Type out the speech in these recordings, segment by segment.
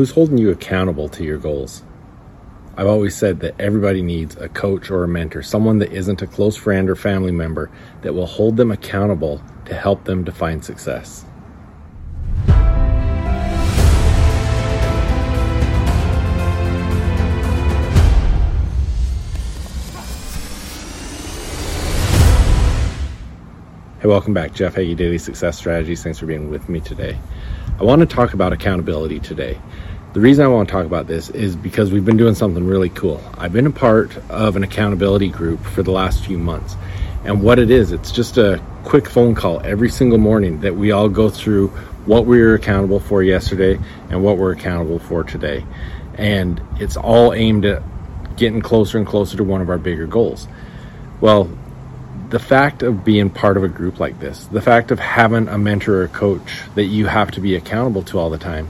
Who's holding you accountable to your goals? I've always said that everybody needs a coach or a mentor, someone that isn't a close friend or family member that will hold them accountable to help them define success. Hey, welcome back. Jeff Hagee, Daily Success Strategies. Thanks for being with me today. I want to talk about accountability today. The reason I want to talk about this is because we've been doing something really cool. I've been a part of an accountability group for the last few months. And what it is, it's just a quick phone call every single morning that we all go through what we were accountable for yesterday and what we're accountable for today. And it's all aimed at getting closer and closer to one of our bigger goals. Well, the fact of being part of a group like this, the fact of having a mentor or coach that you have to be accountable to all the time,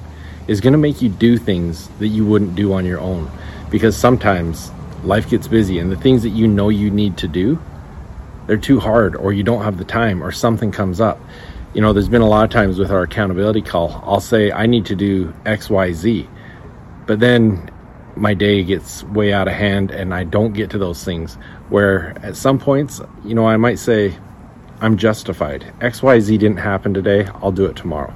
is going to make you do things that you wouldn't do on your own. Because sometimes life gets busy and the things that you know you need to do, they're too hard or you don't have the time or something comes up. You know, there's been a lot of times with our accountability call, I'll say, I need to do X, Y, Z. But then my day gets way out of hand and I don't get to those things. Where at some points, you know, I might say, I'm justified. XYZ didn't happen today, I'll do it tomorrow.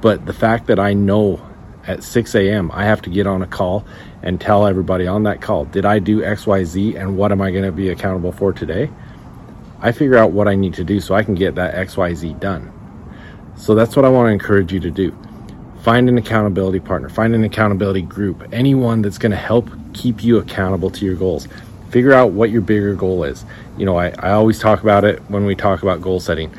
But the fact that I know at 6 a.m. I have to get on a call and tell everybody on that call, did I do XYZ and what am I going to be accountable for today? I figure out what I need to do so I can get that XYZ done. So that's what I want to encourage you to do find an accountability partner, find an accountability group, anyone that's going to help keep you accountable to your goals. Figure out what your bigger goal is. You know, I, I always talk about it when we talk about goal setting.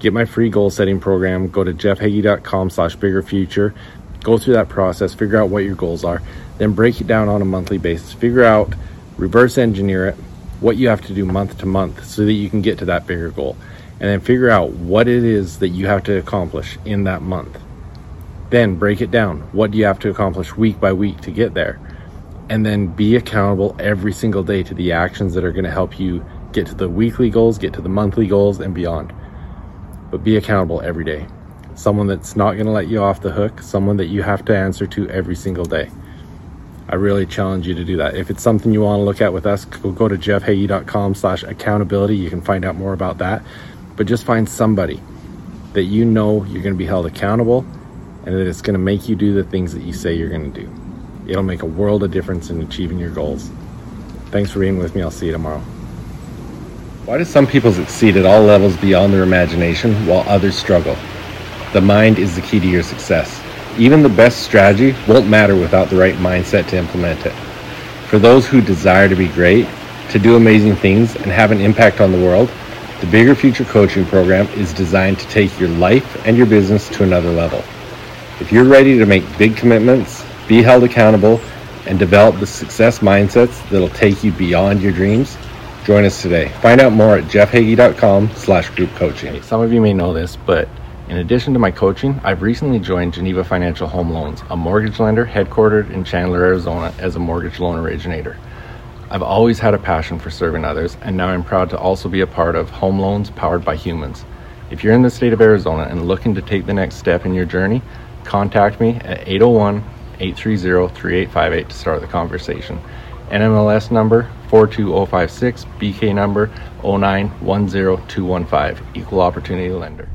Get my free goal setting program. Go to jeffhagee.com slash bigger future. Go through that process, figure out what your goals are, then break it down on a monthly basis. Figure out, reverse engineer it, what you have to do month to month so that you can get to that bigger goal. And then figure out what it is that you have to accomplish in that month then break it down. What do you have to accomplish week by week to get there? And then be accountable every single day to the actions that are going to help you get to the weekly goals, get to the monthly goals, and beyond. But be accountable every day. Someone that's not going to let you off the hook, someone that you have to answer to every single day. I really challenge you to do that. If it's something you want to look at with us, go, go to jeffhagee.com slash accountability. You can find out more about that. But just find somebody that you know you're going to be held accountable and that it's going to make you do the things that you say you're going to do. It'll make a world of difference in achieving your goals. Thanks for being with me. I'll see you tomorrow. Why do some people succeed at all levels beyond their imagination while others struggle? The mind is the key to your success. Even the best strategy won't matter without the right mindset to implement it. For those who desire to be great, to do amazing things, and have an impact on the world, the Bigger Future Coaching Program is designed to take your life and your business to another level. If you're ready to make big commitments, be held accountable, and develop the success mindsets that'll take you beyond your dreams, join us today. Find out more at jeffhagee.com slash group coaching. Some of you may know this, but in addition to my coaching, I've recently joined Geneva Financial Home Loans, a mortgage lender headquartered in Chandler, Arizona as a mortgage loan originator. I've always had a passion for serving others, and now I'm proud to also be a part of Home Loans Powered by Humans. If you're in the state of Arizona and looking to take the next step in your journey, contact me at 801 830 3858 to start the conversation. NMLS number 42056, BK number 0910215, Equal Opportunity Lender.